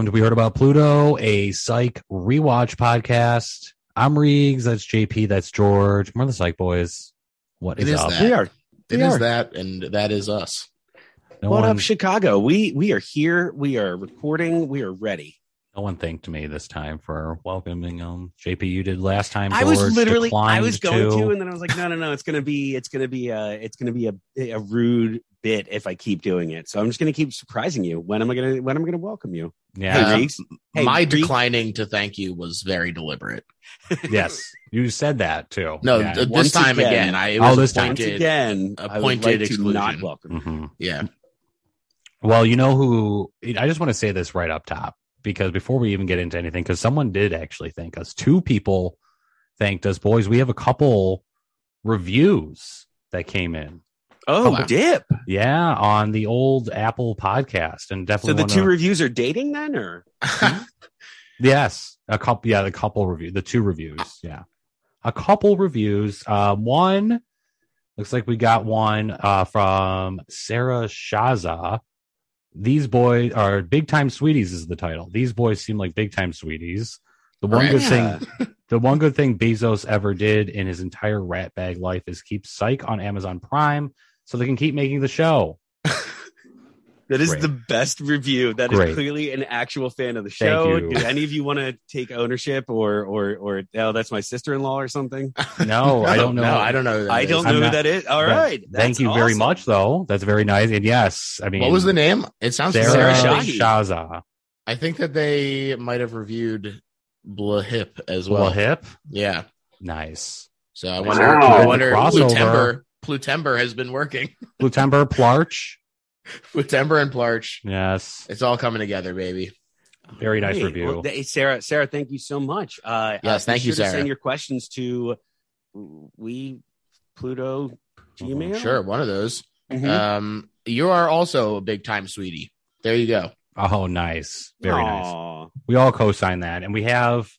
Welcome to We Heard About Pluto, a psych rewatch podcast. I'm Reegs, that's JP, that's George. We're the Psych Boys. What is, is up? that. We are. It We is are. that, and that is us. No what one, up, Chicago? We we are here. We are recording. We are ready. no one thanked me this time for welcoming them. JP, you did last time. I was literally, I was going to. to, and then I was like, no, no, no. It's gonna be, it's gonna be, uh, it's gonna be a a rude bit if I keep doing it. So I'm just gonna keep surprising you. When am I gonna, when am I gonna welcome you? yeah. Hey, Reegs. Hey, My Reegs. declining to thank you was very deliberate. yes. You said that too. No, Yeah. th- Once this time again. again, I it Oh, was this time. Once again, appointed like to exclusion. not welcome. Mhm. Yeah, Well, you know who? I just want to say this right up top because before we even get into anything, because someone did actually thank us. Two people thanked us, boys. We have a couple reviews that came in. Oh, dip. Yeah, on the old Apple podcast, and definitely. So the two wanna- reviews are dating then, or yes, a couple. Yeah, the couple review, the two reviews. Yeah, a couple reviews. Uh, one looks like we got one uh, from Sarah Shaza. These boys are big time sweeties. Is the title? These boys seem like big time sweeties. The one Right. good thing, the one good thing Bezos ever did in his entire rat bag life is keep Psych on Amazon Prime, so they can keep making the show. That is Great. the best review. That is Great. clearly an actual fan of the show. Do any of you want to take ownership or or or oh, that's my sister in law or something? No, I don't know. No, I don't know. who that I don't I'm know not- who that is. All But right. Thank That's you very much, though. That's very nice. And yes, I mean, What was the name? It sounds Sarah, Sarah Shahi. Shahi. Shaza. I think that they might have reviewed Blah Hip as Well, well. hip. Yeah. Nice. So I Wow. wonder. I wonder. Crossover. Plutember, Plutember has been working. Plutember Plarch. Plutember and Plarch. Yes. It's all coming together, baby. Very nice Great. review. Well, th- Sarah, Sarah, thank you so much. Uh, Yes, uh, thank be you, sure to Sarah. Send your questions to we Pluto Gmail. Sure, one of those. Mhm. Um, you are also a big time sweetie. There you go. Oh, nice. Very nice. We all co-sign that, and we have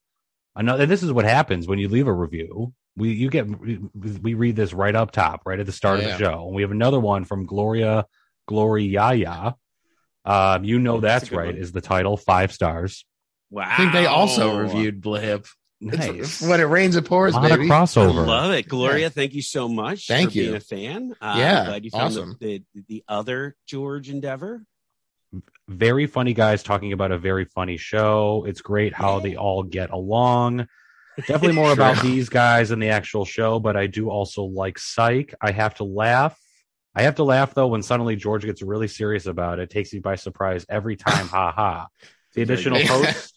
another. This is what happens when you leave a review. We you get we, we read this right up top, right at the start Yeah. of the show. And we have another one from Gloria Gloria. Um, you know That's that's, right. one. Is the title five stars? Wow. I think they also reviewed Blah Hip. Nice. It's- when it rains, it pours, a lot baby. of crossover. Love it, Gloria. Thank you so much. Thank for you. being a fan. Uh, Yeah, I'm glad you found awesome. the, the the other George Endeavor. very funny guys talking about a very funny show. It's great how they all get along. Definitely more about these guys than the actual show, but I do also like Psych. I have to laugh. I have to laugh though when suddenly George gets really serious about it. It takes me by surprise every time. ha ha. The additional hosts,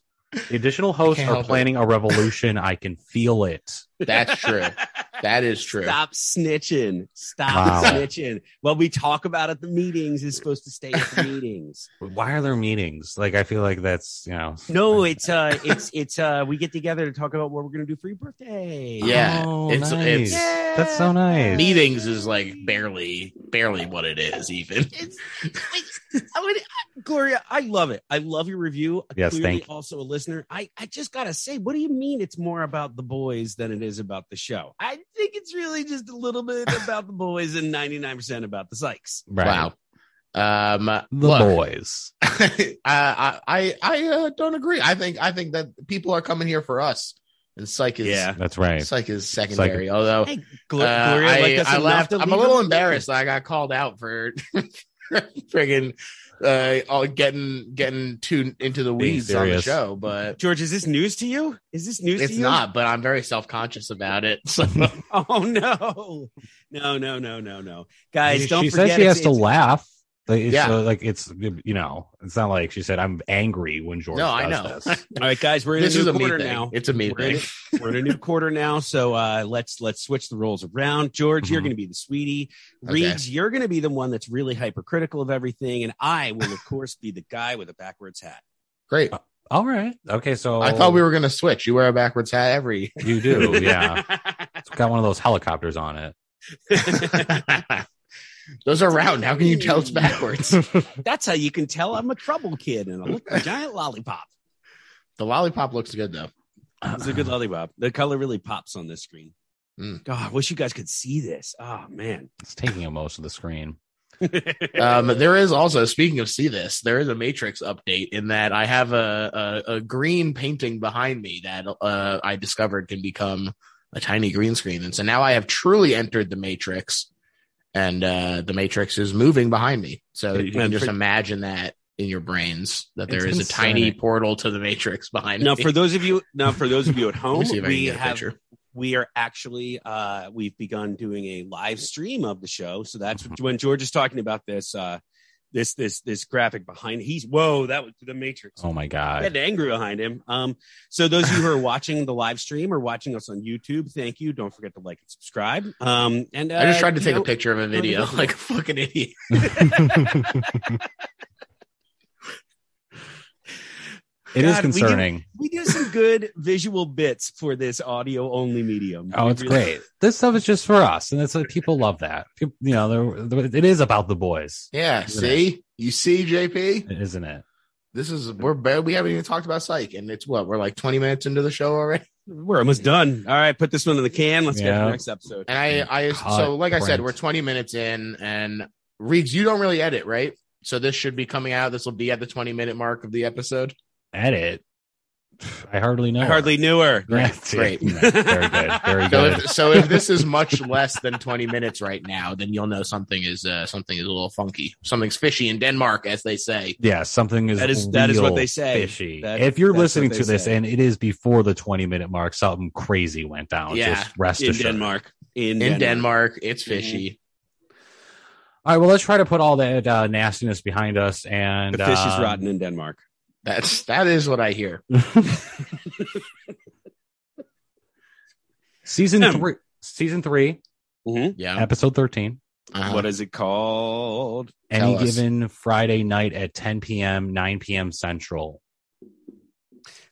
the additional hosts are help it. planning a revolution. I can feel it. That's true. That is true. Stop snitching. Stop Wow. snitching. What we talk about at the meetings is supposed to stay at the meetings. Why are there meetings? Like I feel like that's you know. No, it's uh it's it's uh we get together to talk about what we're gonna do for your birthday. Yeah, Oh, it's- nice. it's- that's so nice. Meetings is like barely, barely what it is. Even It's, it's- I mean, Gloria, I love it. I love your review. Yes, Clearly thank you. also a listener. I, I just gotta say, what do you mean it's more about the boys than it is about the show? I think it's really just a little bit about the boys and 99% about the Sykes. Right. wow. Um, The look, boys. I, I, I, I uh, don't agree. I think, I think that people are coming here for us, and psych is, Yeah. That's right. psych is secondary. Although Hey, uh, Glo- Gloria, I, like us I enough laughed. to I'm a little embarrassed. that I got called out for friggin' uh, all getting getting too into the weeds on the show, but George, is this news to you? Is this news it's to you? not. But I'm very self conscious about it. So Oh no, no, no, no, no, no, guys! she, don't she forget says she has it's- to it's- laugh. Like, it's, Yeah. uh, like it's you know, it's not like she said I'm angry when George. no, I does know. This. All right, guys, we're in this a is new a quarter thing. now. It's a me We're in thing. it. We're in a new quarter now, so uh, let's let's switch the roles around. George, you're Mhm. going to be the sweetie. Okay. You're going to be the one that's really hypercritical of everything, and I will, of course, be the guy with a backwards hat. Great. All right, okay. So I thought we were gonna switch. You wear a backwards hat every. You do, yeah. It's got one of those helicopters on it. Those are round. How can you tell it's backwards? that's how you can tell I'm a trouble kid, and I look like a giant lollipop. the lollipop looks good though. It's a good lollipop. The color really pops on this screen. Mm. God, I wish you guys could see this. Oh man. It's taking up most of the screen. um, there is also speaking of see this, there is a Matrix update in that I have a a, a green painting behind me that uh, I discovered can become a tiny green screen, and so now I have truly entered the Matrix, and uh, the Matrix is moving behind me. So you can just for- imagine that in your brains that there is a tiny portal to the Matrix behind now me. for those of you now for those of you at home see if I can we have picture. we are actually uh we've begun doing a live stream of the show so that's Mm-hmm. when george is talking about this uh this this this graphic behind he's whoa that was the matrix. Oh my he god. had angry behind him. Um so those of you who are watching the live stream or watching us on youtube thank you. Don't forget to like and subscribe. Um and uh, I just tried to take know, a picture of a video like a fucking idiot. It is God, we do- concerning. we do some good visual bits for this audio only medium Oh, it's really- great. This stuff is just for us, and it's like people love that. People, you know, they're, it is about the boys, Yeah, Isn't see, you see, JP. isn't it? This is we're barely we haven't even talked about psych, and it's what we're like twenty minutes into the show already. we're almost done all right put this one in the can let's get to the next episode And I, I Cut, so like I said, we're twenty minutes in, and Reeds, you don't really edit, right? So this should be coming out. This will be at the twenty minute mark of the episode. Edit. I hardly know. I her. hardly knew her. Yeah, Great. yeah, very good. Very So good. if, so if this is much less than twenty minutes right now, then you'll know something is uh, something is a little funky. Something's fishy in Denmark, as they say. yeah, something is That is- that is what they say. Fishy. That- if you're listening to this say. and it is before the 20 minute mark, something crazy went down. Yeah, Just rest In assured. Denmark. In, In Denmark, it's fishy. All right, well, let's try to put all that uh, nastiness behind us. And The fish is um, rotten in Denmark. That's that is what I hear. season Hmm. three, season three, Mhm. Yeah. episode 13. Uh-huh. What is it called? Any Tell us. given Friday night at 10 p.m., 9 p.m. Central.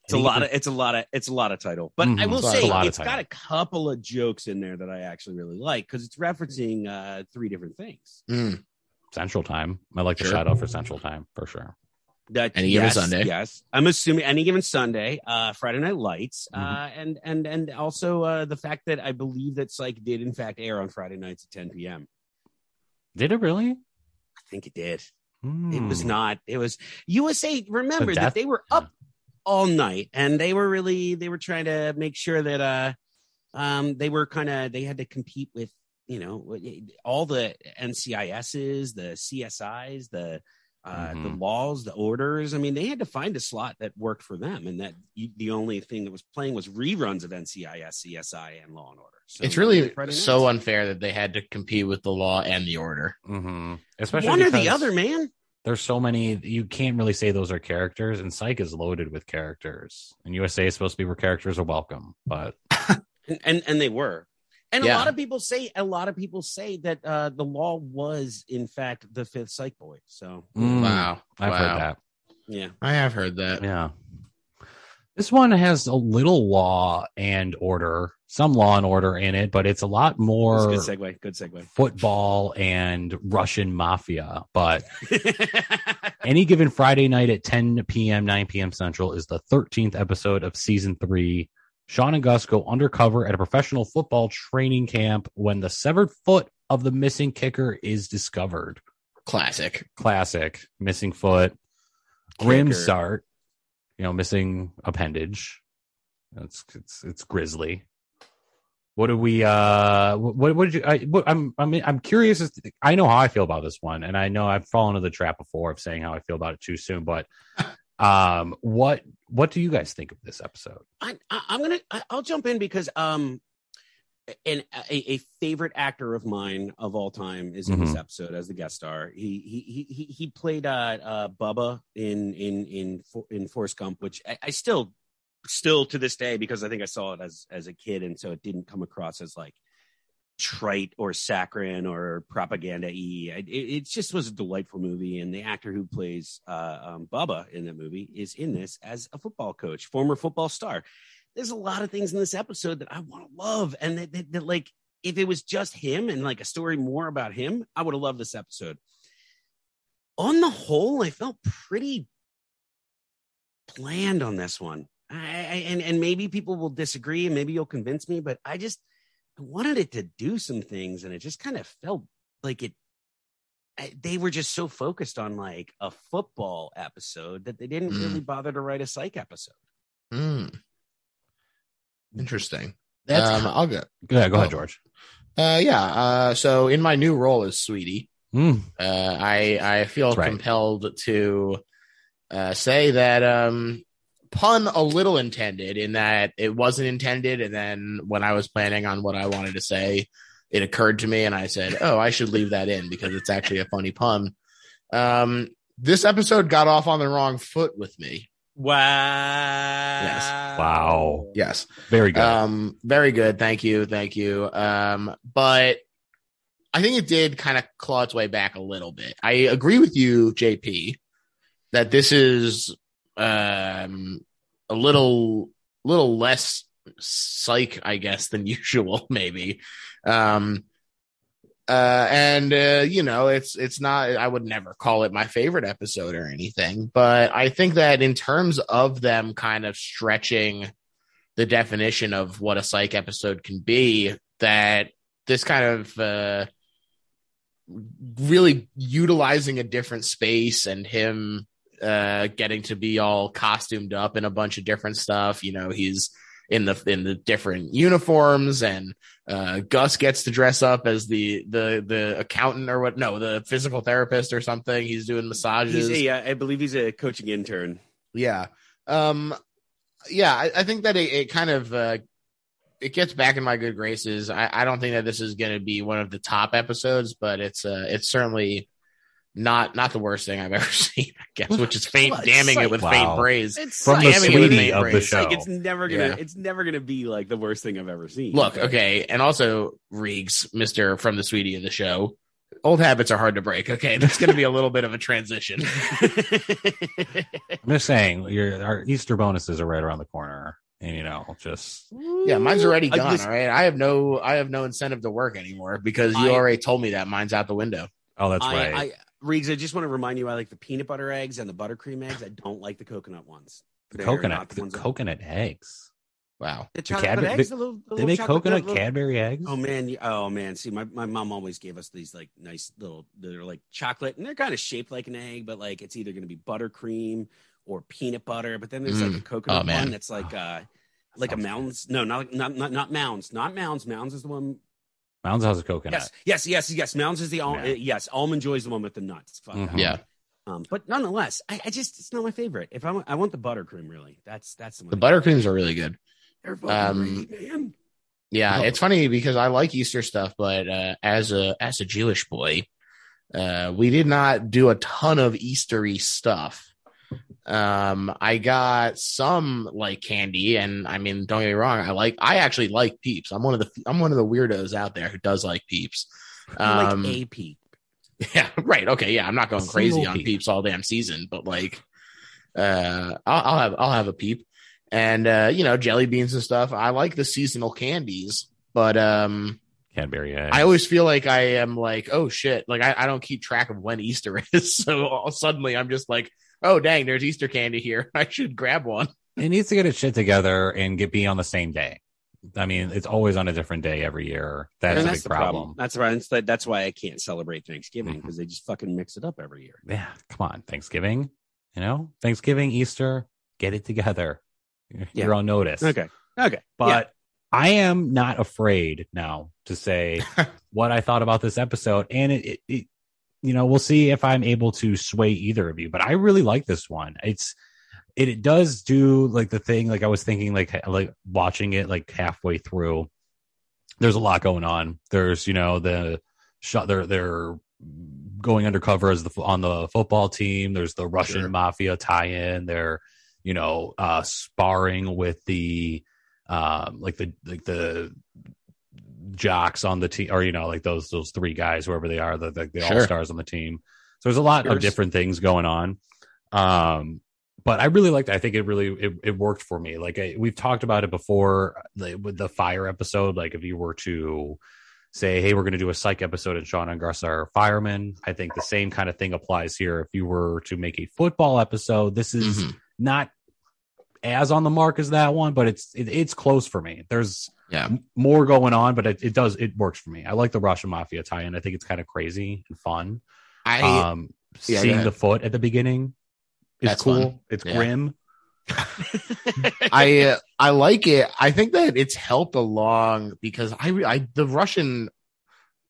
It's a lot given- of it's a lot of it's a lot of title. But Mhm. I will It's say lot it's got a couple of jokes in there that I actually really like because it's referencing uh three different things. Mm. Central Time. I like the Sure. shout out for Central Time for sure. That Any given Sunday. Yes. I'm assuming any given Sunday, uh Friday Night Lights, uh Mhm. and and and also uh the fact that I believe that Psych did in fact air on Friday nights at 10 p.m. Did it really? I think it did. It Hmm. was not. It was USA. Remember The that they were up all night and they were really they were trying to make sure that uh um they were kind of they had to compete with you know all the NCISs, the CSIs, the uh the Mhm. laws, the orders. I mean, they had to find a slot that worked for them, and that you, the only thing that was playing was reruns of NCIS, CSI, and Law and Order. So It's really so nights. unfair that they had to compete with the law and the order. Mhm. Especially one or the other, man. There's so many you can't really say those are characters, and Psych is loaded with characters. And USA is supposed to be where characters are welcome, but and and, and they were and Yeah. a lot of people say a lot of people say that uh the law was in fact the fifth psych boy so Mm, Wow. I've wow. heard that. yeah I have heard that. Yeah. This one has a little law and order, some law and order in it, but it's a lot more a good segue good segue football and Russian mafia. But any given Friday night at 10 p.m., 9 p.m. Central is the 13th episode of season three. Sean and Gus go undercover at a professional football training camp when the severed foot of the missing kicker is discovered. Classic. Classic missing foot, grim Kicker. start, you know, missing appendage. It's it's it's grisly. What do we? uh What what did you? I, what, I'm I'm I'm curious. As to, I know how I feel about this one, and I know I've fallen into the trap before of saying how I feel about it too soon. But um, what what do you guys think of this episode? I, I, i'm gonna I, i'll jump in because um and a, a favorite actor of mine of all time is in this Mhm. episode as the guest star. He he he he, played uh, uh Bubba in in in in Forrest Gump, which I, I still still to this day because I think I saw it as as a kid, and so it didn't come across as like trite or saccharine or propaganda y. It, it just was a delightful movie, and the actor who plays uh, um, Bubba in that movie is in this as a football coach, former football star. There's a lot of things in this episode that I want to love, and that, that, that like if it was just him and like a story more about him, I would have loved this episode. On the whole, I felt pretty bland on this one. I, I and and maybe people will disagree, and maybe you'll convince me, but I just I wanted it to do some things, and it just kind of felt like it I- they were just so focused on like a football episode that they didn't Mm. really bother to write a psych episode. Hmm. Interesting. That's um, I'll go. go ahead, go ahead. George. Uh, yeah. Uh, so in my new role as Sweetie, Mm, uh, I I feel right. compelled to uh, say that um, pun a little intended in that it wasn't intended, and then when I was planning on what I wanted to say, it occurred to me, and I said, "Oh, I should leave that in because it's actually a funny pun." Um, this episode got off on the wrong foot with me. Wow. Yes. Wow. Yes. very good. Um, very good. Thank you. Thank you. Um, but I think it did kind of claw its way back a little bit. I agree with you, JP, that this is um a little little less psych, I guess, than usual, maybe. Um uh and uh you know it's it's not i would never call it my favorite episode or anything but i think that in terms of them kind of stretching the definition of what a psych episode can be that this kind of uh really utilizing a different space and him uh getting to be all costumed up in a bunch of different stuff you know he's in the in the different uniforms and uh Gus gets to dress up as the the the accountant or what no the physical therapist or something he's doing massages He's a, I believe he's a coaching intern. yeah. Um, yeah, I, I think that it, it kind of uh, it gets back in my good graces. I, I don't think that this is going to be one of the top episodes, but it's uh, it's certainly not not the worst thing I've ever seen. I guess, which is faint, damning like- it with Wow. faint praise. It's From the Damning it with sweetie of the show. Like it's never gonna. Yeah. It's never gonna be like the worst thing I've ever seen. Look, okay, and also Reegs, Mister from the sweetie of the show. Old habits are hard to break. Okay, that's going to be a little bit of a transition. I'm just saying, your our Easter bonuses are right around the corner, and you know, just Yeah, mine's already I gone. just- all right, I have no, I have no incentive to work anymore because you I- already told me that mine's out the window. oh, that's I, right. I, Riggs, I just want to remind you, I like the peanut butter eggs and the buttercream eggs. I don't like the coconut ones. the They're coconut, the the ones that- coconut eggs. Wow. The chocolate Cadbury- eggs, the little, the They make coconut little- Cadbury eggs. Oh man, oh man. See, my, my mom always gave us these like nice little. They're like chocolate, and they're kind of shaped like an egg, but like it's either going to be buttercream or peanut butter. But then there's like a Mm. coconut Oh, man. one that's like uh like a mounds. No, not not not not mounds. Not mounds. Mounds is the one. Mounds has a Coconut. Yes, yes, yes, yes. Mounds is the al- Yeah. yes. Almond Joy is the one with the nuts. Fuck Mhm. Yeah. Um, but nonetheless, I, I just it's not my favorite. If I want, I want the buttercream. Really, that's that's the one. The buttercreams are really good. They're fucking um, great, man. Yeah, Oh. it's funny because I like Easter stuff, but uh, as a as a Jewish boy, uh, we did not do a ton of Eastery stuff. Um, I got some like candy, and I mean, don't get me wrong, I like I actually like Peeps. I'm one of the I'm one of the weirdos out there who does like Peeps. I Um, like AP. Yeah, right. Okay, yeah, I'm not going crazy single on peep. peeps all damn season, but like, uh, I'll, I'll have I'll have a peep, and uh, you know, jelly beans and stuff. I like the seasonal candies, but um, Cadbury eggs. I always feel like I am like, oh shit, like I, I don't keep track of when Easter is, so all, suddenly I'm just like, oh dang, there's Easter candy here. I should grab one. it needs to get its shit together and get be on the same day. I mean, it's always on a different day every year. That's And a big the problem. That's why. That's, that's why I can't celebrate Thanksgiving mm-hmm. because they just fucking mix it up every year. Yeah, come on, Thanksgiving. You know, Thanksgiving, Easter, get it together. You're Yeah. you're on notice. Okay. Okay. but I am not afraid now to say what I thought about this episode, and it, it, it, you know, we'll see if I'm able to sway either of you. But I really like this one. It's it, it does do like the thing like I was thinking like like watching it like halfway through. There's a lot going on. There's you know the shot. They're they're going undercover as the on the football team. There's the Russian Sure. mafia tie-in. They're you know uh sparring with the um like the like the jocks on the team or you know like those those three guys whoever they are the the, the Sure. all stars on the team so there's a lot Sure. of different things going on um but i really liked it. i think it really it, it worked for me like I, we've talked about it before like, with the fire episode like if you were to say hey we're going to do a psych episode and sean and gus are firemen i think the same kind of thing applies here if you were to make a football episode this is Mhm. not as on the mark as that one, but it's it, it's close for me. There's Yeah. more going on, but it, it does it works for me. I like the Russian mafia tie-in. I think it's kind of crazy and fun. I um, yeah, seeing the foot at the beginning is That's cool. fun. It's Yeah. grim. I uh, I like it. I think that it's helped along because I I the Russian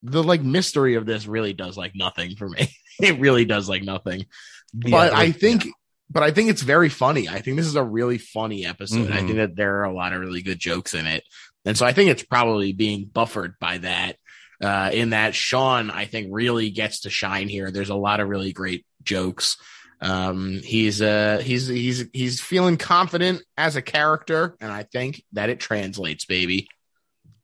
the like mystery of this really does like nothing for me. it really does like nothing. But Yeah, I think but I think it's very funny. I think this is a really funny episode. I Mhm. think that there are a lot of really good jokes in it. And so I think it's probably being buffered by that. Uh, in that Sean, I think really gets to shine here. There's a lot of really great jokes. Um, he's uh he's he's he's feeling confident as a character, and I think that it translates, baby.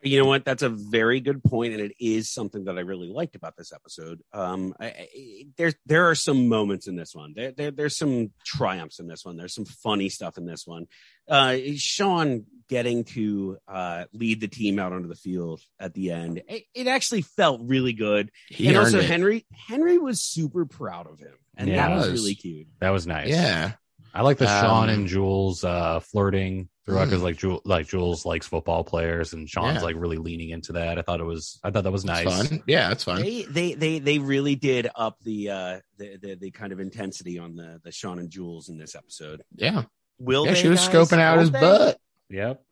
You know what? That's a very good point, and it is something that I really liked about this episode. Um, I, I, there there are some moments in this one. There, there there's some triumphs in this one. There's some funny stuff in this one. Uh, Sean getting to uh, lead the team out onto the field at the end, it, it actually felt really good. He and earned also it. Henry Henry was super proud of him, and Yeah. that was was. really cute. That was nice. yeah, I like the Sean Um, and Jules uh, flirting throughout because Mm. like Jules, like Jules likes football players and Sean's Yeah. like really leaning into that. I thought it was I thought that was it's nice. fun. Yeah, it's fun. They they they they really did up the uh the, the the kind of intensity on the the Sean and Jules in this episode. Yeah, Will yeah. they, She was guys? scoping out Won't his they? butt. Yep.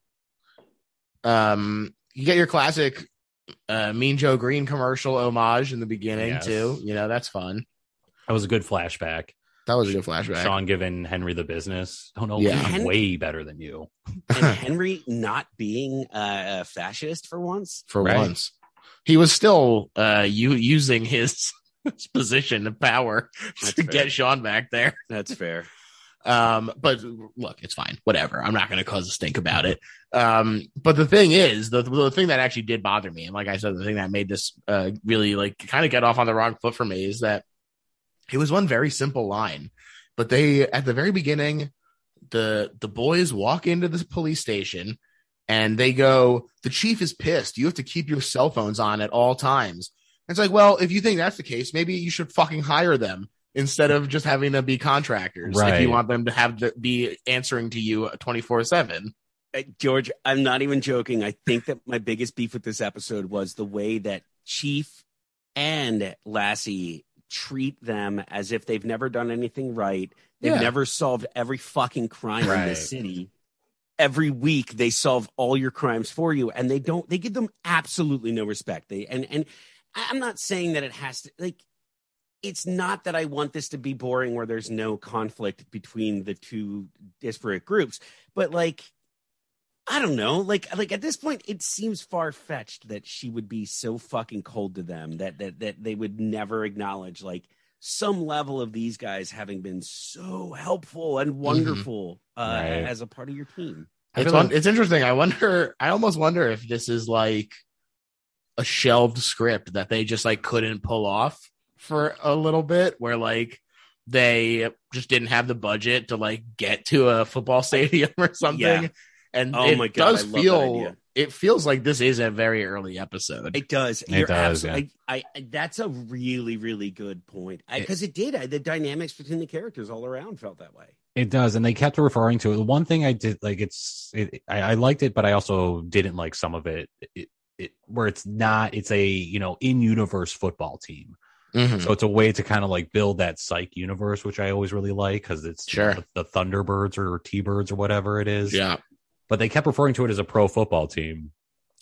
Um, you get your classic uh, Mean Joe Greene commercial homage in the beginning Yes. too. You know that's fun. That was a good flashback. That was a good flashback. Sean giving Henry the business. Oh no, Yeah. I'm Hen- way better than you. And Henry not being uh, a fascist for once. for Right. once. He was still uh you using his, his position of power That's to fair. get Sean back there. That's fair. Um, but look, it's fine. Whatever. I'm not going to cause a stink about it. Um, but the thing is, the the thing that actually did bother me, and like I said, the thing that made this uh really like kind of get off on the wrong foot for me is that it was one very simple line, but they at the very beginning, the the boys walk into this police station and they go, "The chief is pissed. You have to keep your cell phones on at all times." And It's like, well, if you think that's the case, maybe you should fucking hire them instead of just having to be contractors. If you want them to have to be answering to you twenty four seven. Uh, George, I'm not even joking. I think that my biggest beef with this episode was the way that Chief and Lassie treat them as if they've never done anything right. They've Yeah. never solved every fucking crime in Right. this city. Every week they solve all your crimes for you and they don't they give them absolutely no respect. They and and I'm not saying that it has to like it's not that I want this to be boring where there's no conflict between the two disparate groups, but like I don't know, like like at this point it seems far fetched that she would be so fucking cold to them that that that they would never acknowledge like some level of these guys having been so helpful and wonderful uh, Right. as a part of your team. I It's like- it's interesting. I wonder. I almost wonder if this is like a shelved script that they just like couldn't pull off for a little bit, where like they just didn't have the budget to like get to a football stadium or something. Yeah. And Oh it my God, does I love that feel idea. it feels like this is a very early episode. It does. It You're does, absolutely. I, I, that's a really, really good point. Because it, did. I, the dynamics between the characters all around felt that way. It does, and they kept referring to it. The one thing I did like, it's it, I, I liked it, but I also didn't like some of it. It, it where it's not, it's a you know in universe football team, Mhm. so it's a way to kind of like build that psych universe, which I always really like because it's Sure. the, the Thunderbirds or T Birds or whatever it is. Yeah, but they kept referring to it as a pro football team.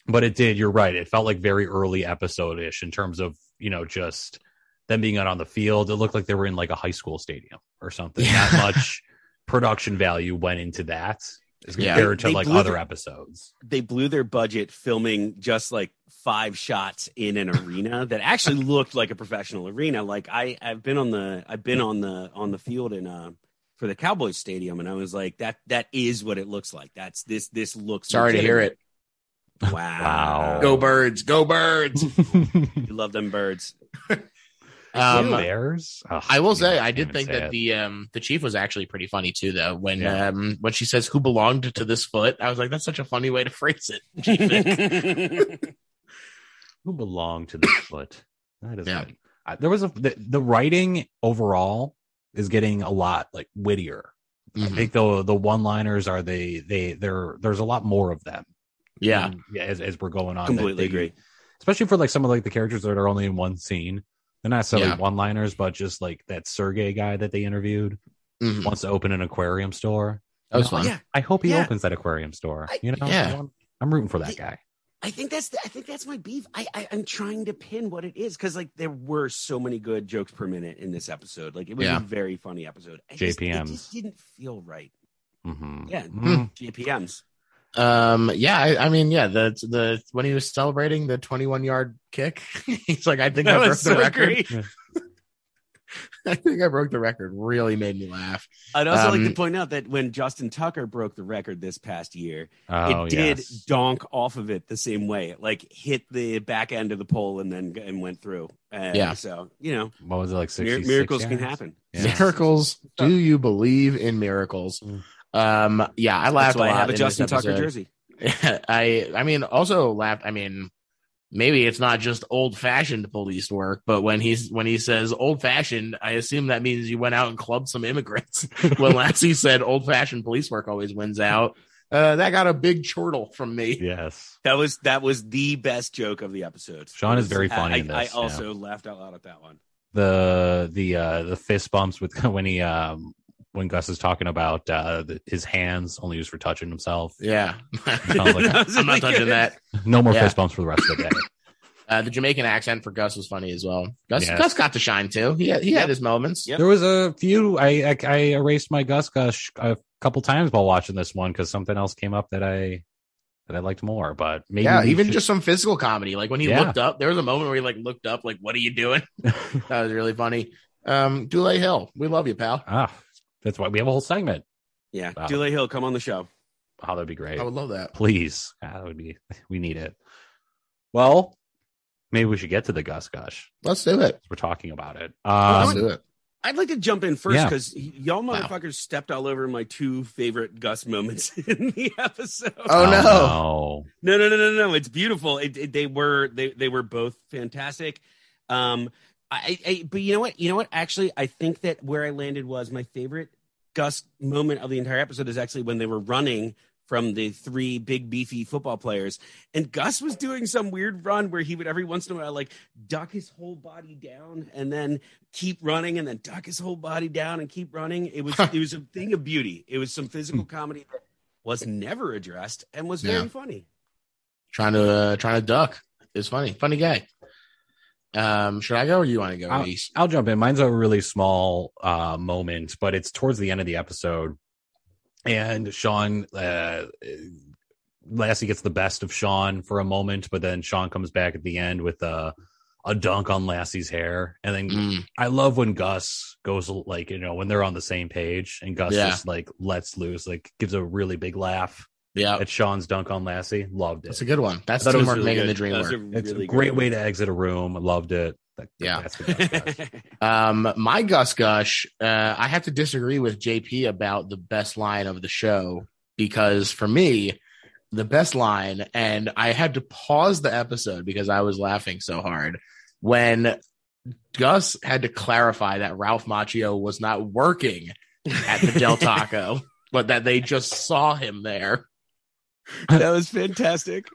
But it did, you're right. It felt like very early episode ish in terms of, you know, just them being out on the field. It looked like they were in like a high school stadium or something. Yeah. Not much production value went into that as Yeah. compared They- to they like other the- episodes. They blew their budget filming just like five shots in an arena that actually looked like a professional arena. Like I, I've been on the, I've been on the on the field in uh for the Cowboys stadium, and I was like, that that is what it looks like. That's this this looks. sorry to hear it. Wow. Wow. Go birds, go birds. You love them birds. Um, Bears? Ugh, I will say I did think that it. the um the chief was actually pretty funny too though when Yeah. um when she says who belonged to this foot I was like that's such a funny way to phrase it. who belonged to this foot. That is Yeah. good. I, there was a the, the writing overall is getting a lot like wittier. I Mhm. think the the one liners are they they there there's a lot more of them. Yeah, And, yeah as, as we're going on. Completely they- agree. Especially for like some of like the characters that are only in one scene. They're not necessarily Yeah. one liners, but just like that Sergey guy that they interviewed Mhm. wants to open an aquarium store. That was You know, fun. Yeah, I hope he Yeah. opens that aquarium store. You know, Yeah. I'm rooting for that The- guy. I think that's the, I think that's my beef. I, I I'm trying to pin what it is because like there were so many good jokes per minute in this episode. Like it was Yeah. a very funny episode. I just- it JPMs. just didn't feel right. Mm-hmm. Yeah. Mhm. JPMs. Um, yeah, I, I mean, yeah, the the when he was celebrating the 21 yard kick, he's like, I think I broke the record. I think I broke the record. Really made me laugh. I'd also like Um, to point out that when Justin Tucker broke the record this past year, Oh it did yes. donk off of it the same way. It like hit the back end of the pole and then and went through. Uh, Yeah. So you know, What was it like? mir- 66 miracles can happen. Yeah. Miracles. Do you believe in miracles? Mm. Um, yeah, I laughed That's why a I lot. have a Justin Tucker jersey. I I mean also laughed. I mean, maybe it's not just old fashioned police work, but when he's when he says old fashioned, I assume that means you went out and clubbed some immigrants. when Lassie said old fashioned police work always wins out, uh, that got a big chortle from me. Yes. That was that was the best joke of the episode. Sean It is was- very funny I, in I this, also laughed out loud at that one. The the uh the fist bumps with when he um when Gus is talking about uh the, his hands only used for touching himself. Yeah, Sounds like That I'm not touching good. that. No more Yeah. fist bumps for the rest of the day. Uh, the Jamaican accent for Gus was funny as well. Gus, Yes. Gus got to shine too. He had, he Yep. had his moments. Yep. There was a few. I I, I erased my Gus Gush a couple times while watching this one because something else came up that I that I liked more. But maybe yeah, even should- just some physical comedy. Like when he Yeah. looked up, there was a moment where he like looked up, like, "What are you doing?" that was really funny. Um, Dule Hill, we love you, pal. ah, that's why we have a whole segment. Yeah, Wow. Dule Hill, come on the show. Oh, that'd be great. I would love that. Please, Ah, that would be. We need it. Well, maybe we should get to the Gus Gush. Let's do it. We're talking about it. Let's Um, do it. I'd like to jump in first Yeah. because y'all Wow. motherfuckers stepped all over my two favorite Gus moments in the episode. Oh, no. no. No, no, no, no, no. It's beautiful. It, it- they were they they were both fantastic. Um, I, I but you know what? You know what? Actually, I think that where I landed was my favorite Gus moment of the entire episode is actually when they were running from the three big beefy football players, and Gus was doing some weird run where he would every once in a while like duck his whole body down and then keep running and then duck his whole body down and keep running. It was it was a thing of beauty. It was some physical comedy that was never addressed and was very Yeah. funny. Trying to uh, trying to duck It's funny. Funny guy. Um, should I go or you want to go, I'll? I'll jump in. Mine's a really small uh, moment, but it's towards the end of the episode. And Sean, uh, Lassie gets the best of Sean for a moment, but then Sean comes back at the end with a, a dunk on Lassie's hair. And then Mm, I love when Gus goes like, you know, when they're on the same page and Gus Yeah. just like lets loose, like gives a really big laugh yeah, at Sean's dunk on Lassie. Loved it. that's a good one. That's I was teamwork really making good. the dream That was work. a it's a great good way one. to exit a room. Loved it. That- Yeah. Gus Um, my Gus Gush, uh, I have to disagree with JP about the best line of the show because for me, the best line, and I had to pause the episode because I was laughing so hard when Gus had to clarify that Ralph Macchio was not working at the Del Taco, but that they just saw him there. that was fantastic.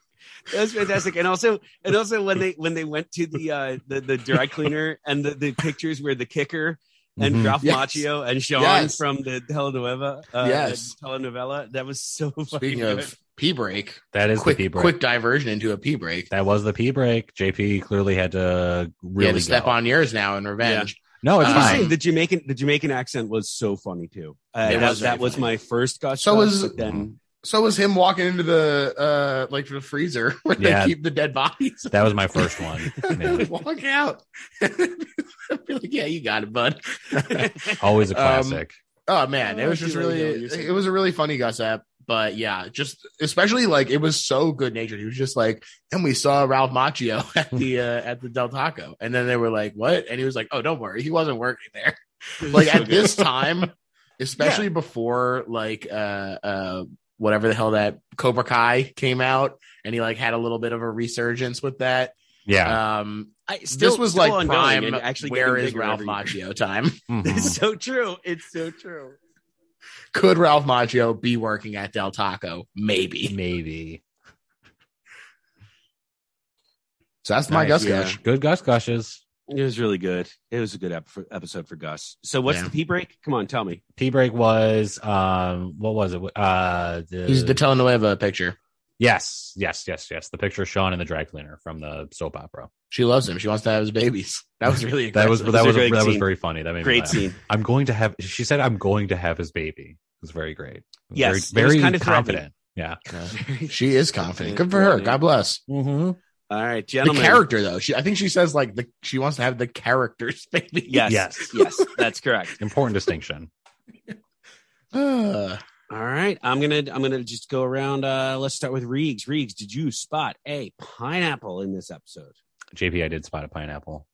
That was fantastic. And also, and also when they when they went to the uh the, the dry cleaner and the, the pictures where the kicker and Mhm. Ralph Yes. Macchio and Sean Yes. from the telenovela, uh, Yes. telenovela. That was so fucking Speaking good. of P break, That is quick the P break. quick diversion into a P break. That was the P break. JP clearly had to really had to step go. on yours now in revenge. No, it's Uh, fine. saying the Jamaican the Jamaican accent was so funny too. Uh, that was that was funny. my first Gus. So Gus, was- but then So was him walking into the uh like the freezer where Yeah. they keep the dead bodies. That was my first one. Yeah. Walk out. Be like, yeah, you got it, bud. Always a Um, classic. oh man, it Oh, was just really Hill, you're so it was a really funny Gus app. But yeah, just especially like it was so good natured. He was just like, and we saw Ralph Macchio at the uh, at the Del Taco, and then they were like, "What?" And he was like, "Oh, don't worry, he wasn't working there." like So at good. this time, especially before like uh uh whatever the hell that Cobra Kai came out, and he like had a little bit of a resurgence with that. Yeah. Um, I, still, this was still like ongoing prime. and actually where getting is bigger Ralph every. Macchio time? Mhm. It's so true. It's so true. Could Ralph Macchio be working at Del Taco? Maybe. Maybe. So that's my Nice, Gus yeah. Gush. Good Gus Gushes. It was really good. It was a good ep- episode for Gus. So what's Yeah. the pee break? Come on, tell me. Tea break was um what was it? Uh the, He's the telenovela picture. Yes, yes, yes, yes. The picture of Sean and the dry cleaner from the soap opera. She loves him. She wants to have his babies. That was really That was aggressive. that was was a great that was very funny. That made me Great laugh. scene. I'm going to have. She said, "I'm going to have his baby." It was very great. Was Yes, very, very kind of confident. Yeah. Yeah. She is confident. Good for her. God bless. Mm-hmm. All right, gentlemen. The character though, she I think she says like the she wants to have the character's baby. Yes, Yes. yes, that's correct. Important distinction. Uh, All right, I'm gonna I'm gonna just go around. Uh, let's start with Reegs. Reegs, did you spot a pineapple in this episode? JP, I did spot a pineapple.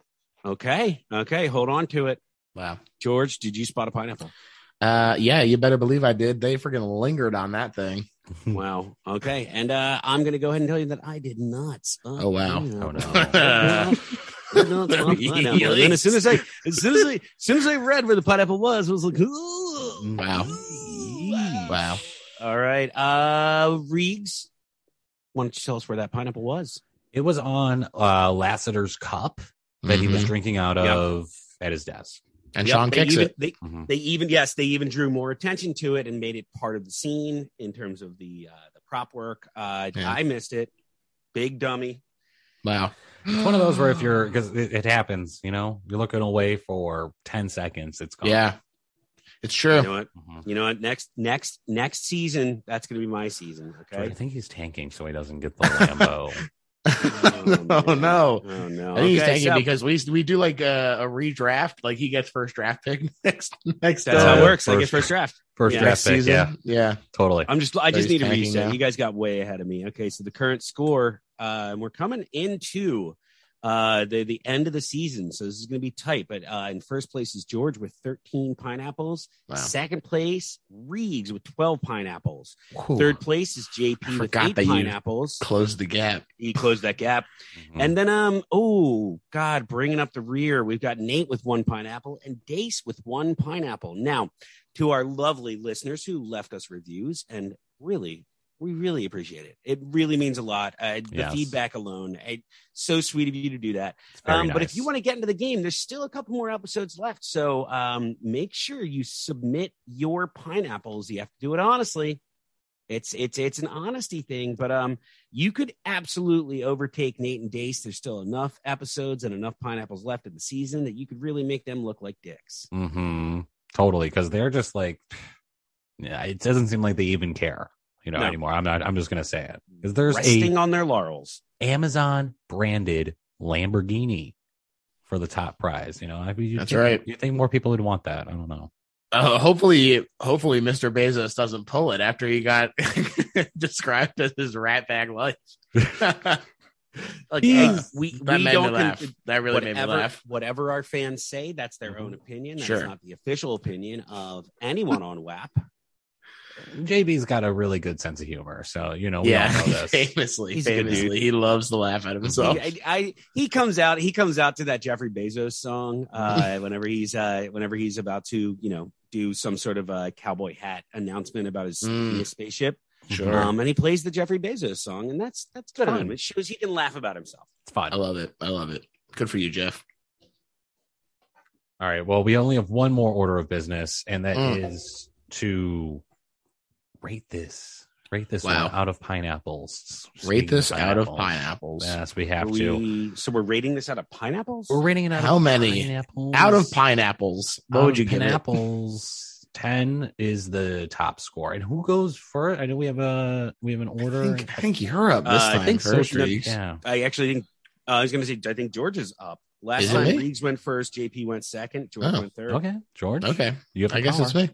Okay, okay, hold on to it. wow. George, did you spot a pineapple? Uh, yeah, you better believe I did. They freaking lingered on that thing. Wow. Okay, and uh, I'm gonna go ahead and tell you that I did not spot. Oh, wow. Oh pineapple. no. I did pineapple. And then as soon as I, as soon as I, as soon as I read where the pineapple was, I was like, Ooh. Wow. Wow. All right, uh, Reegs, why don't you tell us where that pineapple was? it was on uh Lassiter's cup that he was Mhm. drinking out Yep. of at his desk. And Yep, Sean they kicks even, it. They, Mhm. they even yes, they even drew more attention to it and made it part of the scene in terms of the uh, the prop work. Uh, Yeah. I missed it. Big dummy. Wow. It's one of those where if you're because it, it happens, you know, you're looking away for ten seconds, it's gone. Yeah. It's true. You know what? Mhm. You know what? Next next next season, that's going to be my season. Okay. I think he's tanking so he doesn't get the Lambo. oh no. Oh no. I think he's Okay, taking so because we we do like a, a redraft. Like he gets first draft pick next next. that's uh, how it works. I get first- first draft. First Yeah. draft next pick, season. yeah, Yeah. totally. I'm just I So just need to tanking reset. now. You guys got way ahead of me. Okay, so the current score, uh, and we're coming into uh the the end of the season, so this is going to be tight. But uh, in first place is George with 13 pineapples. Wow. Second place, Reegs with 12 pineapples. Whew. Third place is JP with eight pineapples. Close the gap. He closed that gap. Mhm. And then, um, oh God, bringing up the rear, we've got Nate with one pineapple and Dace with one pineapple. Now, to our lovely listeners who left us reviews, and really, we really appreciate it. It really means a lot. Uh, the Yes. feedback alone, it, so sweet of you to do that. Um, But if you want to get into the game, there's still a couple more episodes left. So um, make sure you submit your pineapples. You have to do it honestly. It's it's it's an honesty thing, but um, you could absolutely overtake Nate and Dace. There's still enough episodes and enough pineapples left in the season that you could really make them look like dicks. hmm Totally, because they're just like, yeah, it doesn't seem like they even care, you know, No. anymore. I'm not. I'm just gonna say it because there's Resting a on their laurels. Amazon branded Lamborghini for the top prize. You know, I mean, you That's think, right. You think more people would want that? I don't know. Uh, hopefully, hopefully, Mr. Bezos doesn't pull it after he got described as his rat bag life. Like, uh, we that we made don't me laugh. con- that really made me whatever, laugh. whatever our fans say, that's their own opinion. That's Sure. not the official opinion of anyone on WAP. JB's got a really good sense of humor, so you know we yeah, all know this. famously, He's famously, he loves to laugh at himself. He, I, I- he comes out he comes out to that Jeffrey Bezos song uh, whenever he's uh, whenever he's about to you know do some sort of a cowboy hat announcement about his, Mm. his spaceship. Sure, Um, and he plays the Jeffrey Bezos song, and that's that's good of Fun. him. It shows he can laugh about himself. It's fun. I love it. I love it. Good for you, Jeff. All right. Well, we only have one more order of business, and that is Mm. to rate this. Rate this Wow. one out of pineapples. Rate Speaking this out of pineapples. pineapples. Yes, we have Are to. so we're rating this out of pineapples. We're rating it out of phone. How of many? pineapples. Out of pineapples, what Out would of you give it? pineapples? Ten is the top score, and who goes first? I know we have a we have an I order. think, I think you're up this Uh, time. I think so. first, no, Yeah, I actually think uh, I was going to say I think George is up. Last Is time me? Reeves went first, JP went second, George Oh, went third. okay, George. Okay, you have. I guess power. it's me.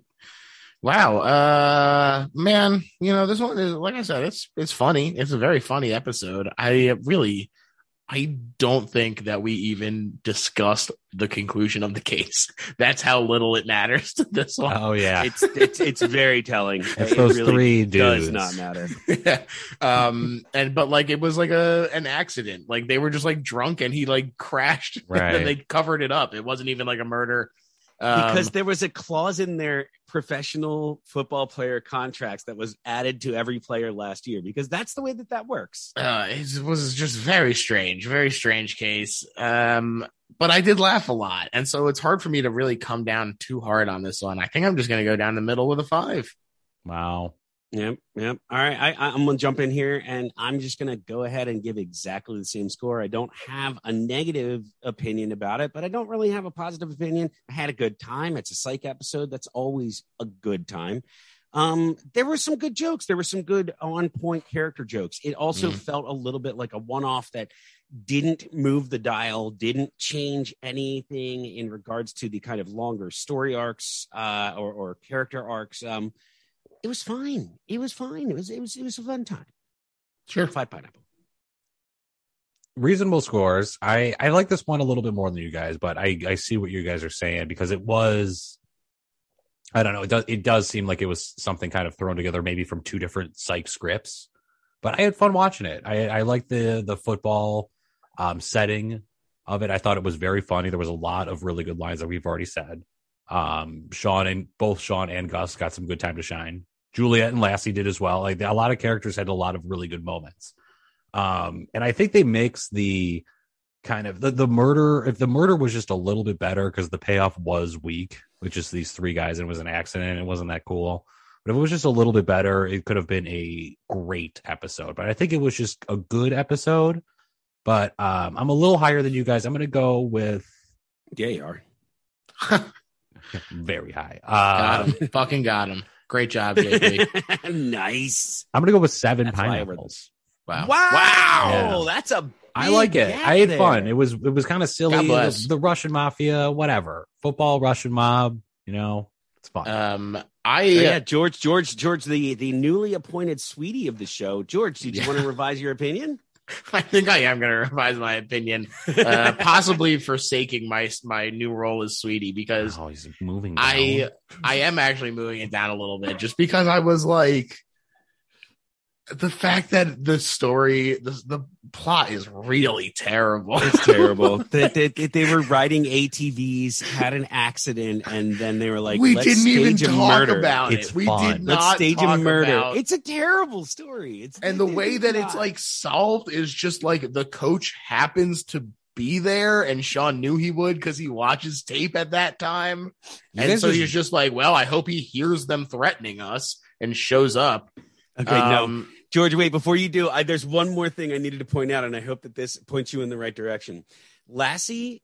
Wow, uh, man, you know this one is like I said, it's it's funny. It's a very funny episode. I really, I don't think that we even discussed the conclusion of the case. That's how little it matters to this one. Oh yeah, It's it's it's very telling. it's It those really three does dudes. not matter. um, and but like it was like a an accident. Like they were just like drunk and he like crashed. Right. and they covered it up. It wasn't even like a murder. Um, because there was a clause in their professional football player contracts that was added to every player last year because that's the way that that works. uh, it was just very strange, very strange case. Um, but I did laugh a lot, and so it's hard for me to really come down too hard on this one. I think I'm just going to go down the middle with a five. Wow. Yep, yep. All right, I, I'm gonna jump in here, and I'm just gonna go ahead and give exactly the same score. I don't have a negative opinion about it, but I don't really have a positive opinion. I had a good time. It's a psych episode. That's always a good time. Um, there were some good jokes. There were some good on point character jokes. It also Mhm. felt a little bit like a one off that didn't move the dial, didn't change anything in regards to the kind of longer story arcs uh, or, or character arcs. Um, it was fine. It was fine. It was it was it was a fun time. Sure. Five pineapple. reasonable scores. I I like this one a little bit more than you guys, but I I see what you guys are saying because it was. I don't know. It does. It does seem like it was something kind of thrown together, maybe from two different psych scripts. But I had fun watching it. I I like the the football um, setting of it. I thought it was very funny. There was a lot of really good lines that we've already said. Um, Sean and both Sean and Gus got some good time to shine. Juliet and Lassie did as well. Like a lot of characters had a lot of really good moments. Um, and I think they mix the kind of the, the murder. If the murder was just a little bit better because the payoff was weak, with just these three guys and it was an accident, it wasn't that cool. But if it was just a little bit better, it could have been a great episode. But I think it was just a good episode. But um, I'm a little higher than you guys. I'm going to go with Yeah, you are. very high. Got Uh, him. Fucking got him. Great job, JP. nice. I'm going to go with seven That's I pineapples. Wow. Wow. Yeah. That's a. I big like it. gap I had there. fun. It was it was kind of silly. God bless. The, the Russian mafia, whatever. Football, Russian mob. You know, it's fun. Um, I Oh, yeah, George, George, George, the the newly appointed sweetie of the show. George, did you Yeah. want to revise your opinion? I think I am going to revise my opinion, uh, possibly forsaking my my new role as Sweetie because oh, he's moving. I. I am actually moving it down a little bit just because I was like the fact that the story the, the plot is really terrible. It's terrible. they, they, they- were riding ATVs, had an accident, and then they were like, we Let's didn't even talk murder. about It's it. We fun. did Let's not stage talk a murder. about- It's a terrible story. It's and the way it's that it's not. like solved is just like the coach happens to be there and Sean knew he would because he watches tape at that time. You and so he's just like, well, I hope he hears them threatening us and shows up. okay. no, Um, George, wait, before you do, I, there's one more thing I needed to point out, and I hope that this points you in the right direction. Lassie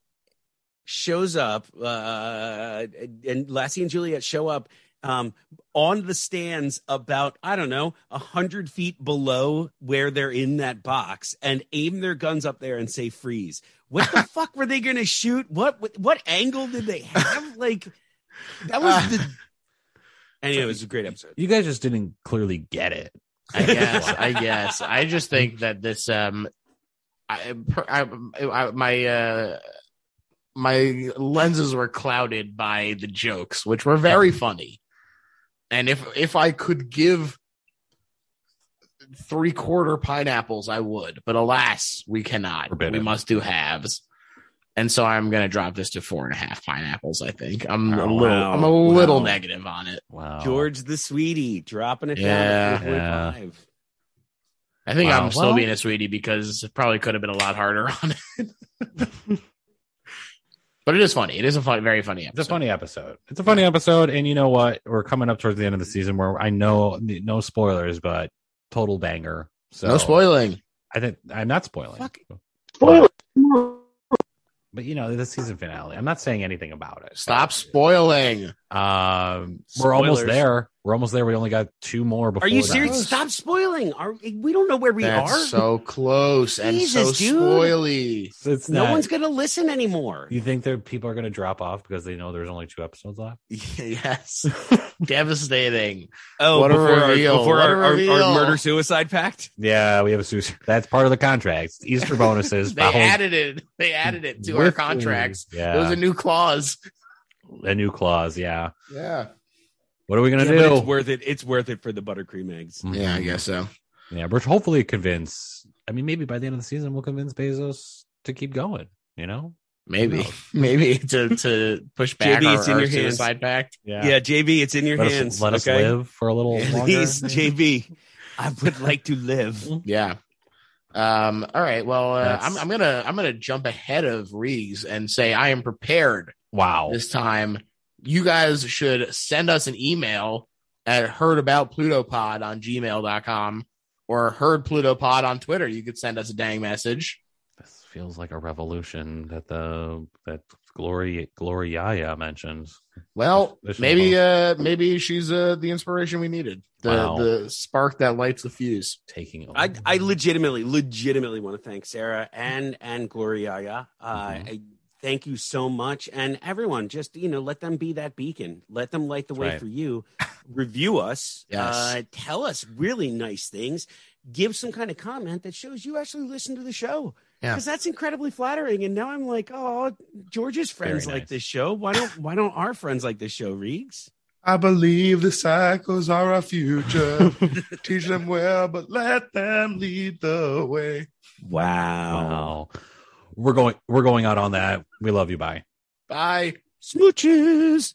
shows up, uh, and Lassie and Juliet show up um, on the stands about, I don't know, a hundred feet below where they're in that box and aim their guns up there and say freeze. What the fuck were they going to shoot? What, what, what angle did they have? Like, that was the. Anyway, it was a great episode. you guys just didn't clearly get it. I guess. I guess. I just think that this um, I, I, I my uh, my lenses were clouded by the jokes, which were very funny. And if if I could give three quarter pineapples, I would. But alas, we cannot. Forbidden. We must do halves. And so I'm gonna drop this to four and a half pineapples. I think I'm a Oh, little wow. I'm a little Wow. negative on it. Wow, George the sweetie dropping it Yeah. down to 4.5. I think Wow. I'm still Well- being a sweetie because it probably could have been a lot harder on it. but it is funny. It is a fun, very funny episode. It's a funny episode. It's a funny episode, and you know what? We're coming up towards the end of the season where I know no spoilers, but total banger. So No spoiling. I think I'm not spoiling. Fuck. But, but you know the season finale. I'm not saying anything about it. Stop spoiling. Um, we're almost there. We're almost there. We only got two more. Before Are you that. serious? Stop spoiling. Are we don't know where we That's are? so close and so Jesus, dude. spoily. It's no not- one's gonna listen anymore. You think that people are going to drop off because they know there's only two episodes left? yes. Devastating. Oh, What a before, our, before What our, our, reveal. our murder suicide pact. Yeah, we have a suicide. That's part of the contract. Easter bonuses. They added it. They added it to our contracts. Yeah, It was a new clause. A new clause. Yeah. Yeah. What are we gonna but do? it's worth it. It's worth it for the buttercream eggs. Mhm. Yeah, I guess so. Yeah, we're hopefully convince. I mean, maybe by the end of the season, we'll convince Bezos to keep going. You know? Maybe. knows? Maybe to to push back JB, our, it's in our your hands. suicide pact. Yeah, JB, it's in your Let, hands. us, let us live for a little longer. Please, JB, I would like to live. Yeah. Um, all right. Well, uh, I'm, I'm gonna I'm gonna jump ahead of Reeves and say I am prepared Wow. this time. You guys should send us an email at heardaboutplutopod on gmail.com or heardplutopod on Twitter. You could send us a dang message. This feels like a revolution that the that Glory Gloria mentioned. Well, maybe uh maybe she's uh the inspiration we needed. The Wow. the spark that lights the fuse. Taking over. I, I legitimately, legitimately want to thank Sarah and and Gloria. Uh, Mhm. I, thank you so much, and everyone. Just you know, let them be that beacon. Let them light the way Right. for you. Review us. Yes. Uh, tell us really nice things. Give some kind of comment that shows you actually listen to the show. Yeah. Because that's incredibly flattering. And now I'm like, oh, George's friends Very like nice. this show. Why don't why don't our friends like this show, Reegs? I believe the Psychos are our future. Teach them well, but let them lead the way. Wow. wow. We're going we're going out on that. We love you. Bye. Bye. Smooches.